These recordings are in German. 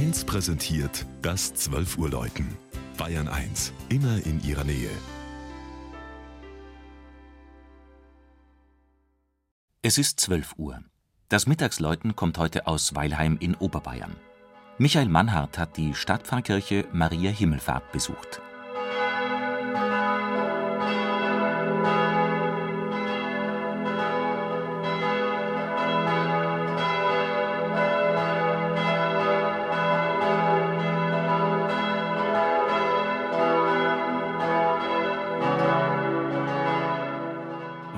1 präsentiert das 12 Uhr Läuten. Bayern 1, immer in ihrer Nähe. Es ist 12 Uhr. Das Mittagsläuten kommt heute aus Weilheim in Oberbayern. Michael Mannhardt hat die Stadtpfarrkirche Maria Himmelfahrt besucht.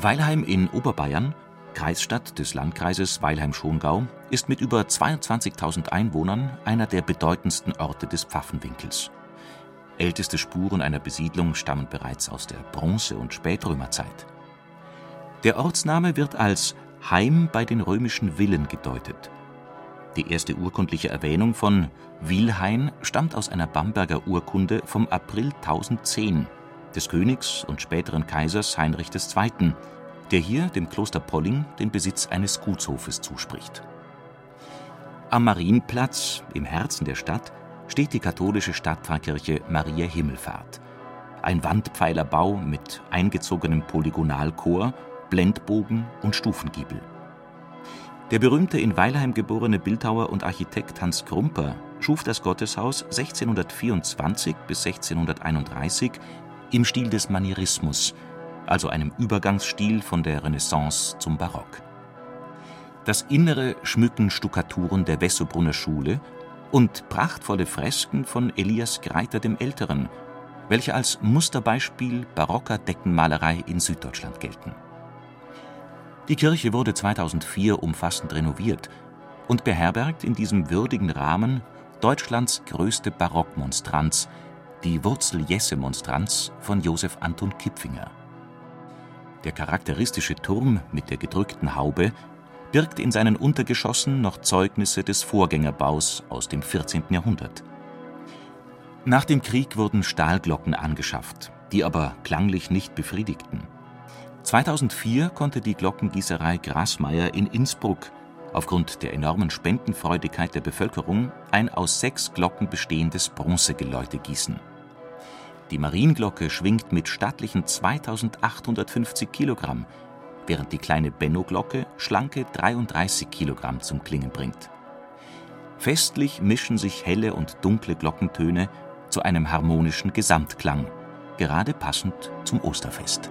Weilheim in Oberbayern, Kreisstadt des Landkreises Weilheim-Schongau, ist mit über 22.000 Einwohnern einer der bedeutendsten Orte des Pfaffenwinkels. Älteste Spuren einer Besiedlung stammen bereits aus der Bronze- und Spätrömerzeit. Der Ortsname wird als Heim bei den römischen Villen gedeutet. Die erste urkundliche Erwähnung von Wilhain stammt aus einer Bamberger Urkunde vom April 1010 des Königs und späteren Kaisers Heinrich II., der hier dem Kloster Polling den Besitz eines Gutshofes zuspricht. Am Marienplatz, im Herzen der Stadt, steht die katholische Stadtpfarrkirche Maria Himmelfahrt. Ein Wandpfeilerbau mit eingezogenem Polygonalchor, Blendbogen und Stufengiebel. Der berühmte in Weilheim geborene Bildhauer und Architekt Hans Krumper schuf das Gotteshaus 1624 bis 1631 im Stil des Manierismus, also einem Übergangsstil von der Renaissance zum Barock. Das Innere schmücken Stuckaturen der Wessobrunner Schule und prachtvolle Fresken von Elias Greiter dem Älteren, welche als Musterbeispiel barocker Deckenmalerei in Süddeutschland gelten. Die Kirche wurde 2004 umfassend renoviert und beherbergt in diesem würdigen Rahmen Deutschlands größte Barockmonstranz die Wurzel-Jesse-Monstranz von Josef Anton Kipfinger. Der charakteristische Turm mit der gedrückten Haube birgt in seinen Untergeschossen noch Zeugnisse des Vorgängerbaus aus dem 14. Jahrhundert. Nach dem Krieg wurden Stahlglocken angeschafft, die aber klanglich nicht befriedigten. 2004 konnte die Glockengießerei Grasmeier in Innsbruck aufgrund der enormen Spendenfreudigkeit der Bevölkerung ein aus sechs Glocken bestehendes Bronzegeläute gießen die Marienglocke schwingt mit stattlichen 2850 Kilogramm, während die kleine Benno-Glocke schlanke 33 Kilogramm zum Klingen bringt. Festlich mischen sich helle und dunkle Glockentöne zu einem harmonischen Gesamtklang, gerade passend zum Osterfest.